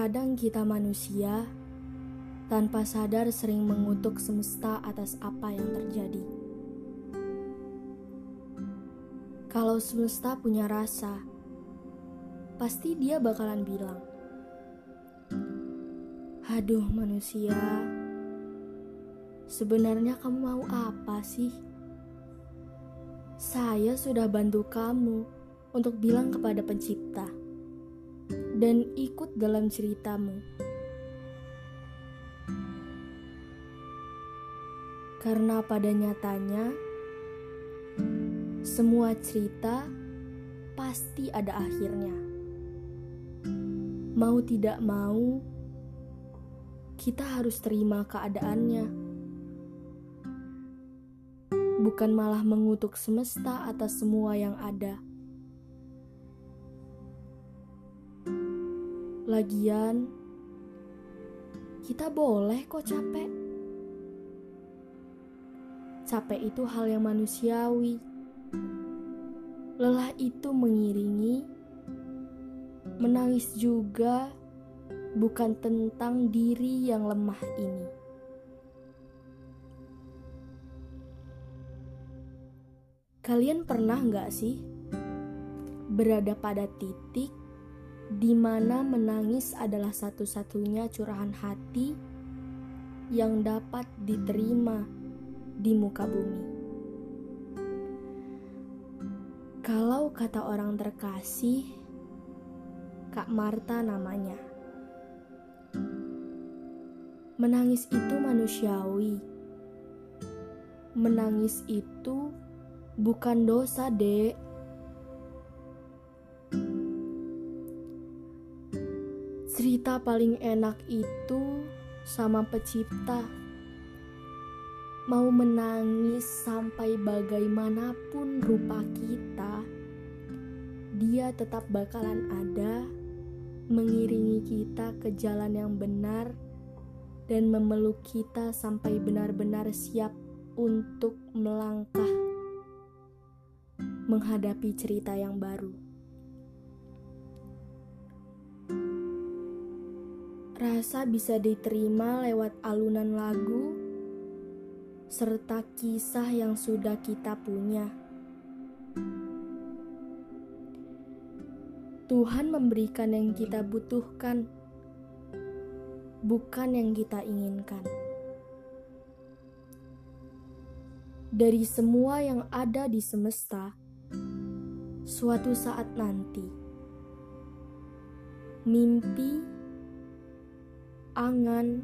Terkadang kita manusia tanpa sadar sering mengutuk semesta atas apa yang terjadi. Kalau semesta punya rasa, pasti dia bakalan bilang, "Aduh, manusia, sebenarnya kamu mau apa sih? Saya sudah bantu kamu untuk bilang kepada Pencipta." Dan ikut dalam ceritamu. Karena pada nyatanya, semua cerita pasti ada akhirnya. Mau tidak mau, kita harus terima keadaannya. Bukan malah mengutuk semesta atas semua yang ada. Lagian, kita boleh kok capek. Capek itu hal yang manusiawi. Lelah itu mengiringi, menangis juga bukan tentang diri yang lemah ini. Kalian pernah nggak sih berada pada titik di mana menangis adalah satu-satunya curahan hati yang dapat diterima di muka bumi. Kalau kata orang terkasih, Kak Marta namanya. Menangis itu manusiawi. Menangis itu bukan dosa, Dek. Cerita paling enak itu sama pencipta. Mau menangis sampai bagaimanapun rupa kita, dia tetap bakalan ada mengiringi kita ke jalan yang benar dan memeluk kita sampai benar-benar siap untuk melangkah menghadapi cerita yang baru. Rasa bisa diterima lewat alunan lagu serta kisah yang sudah kita punya. Tuhan memberikan yang kita butuhkan, bukan yang kita inginkan. Dari semua yang ada di semesta, suatu saat nanti, mimpi angan,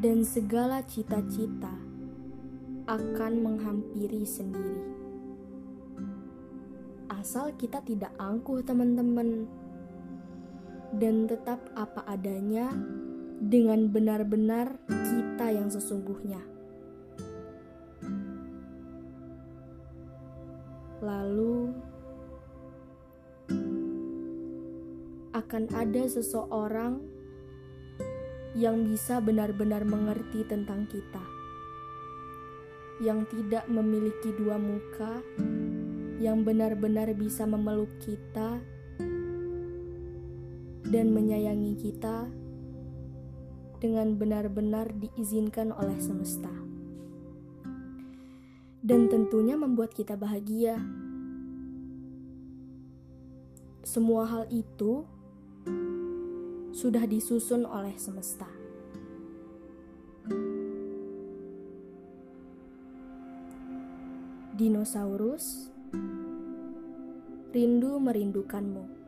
dan segala cita-cita akan menghampiri sendiri. Asal kita tidak angkuh, teman-teman, dan tetap apa adanya dengan benar-benar kita yang sesungguhnya. Lalu akan ada seseorang yang bisa benar-benar mengerti tentang kita, yang tidak memiliki dua muka, yang benar-benar bisa memeluk kita dan menyayangi kita dengan benar-benar diizinkan oleh semesta, dan tentunya membuat kita bahagia. Semua hal itu sudah disusun oleh semesta. Dinosaurus, rindu merindukanmu.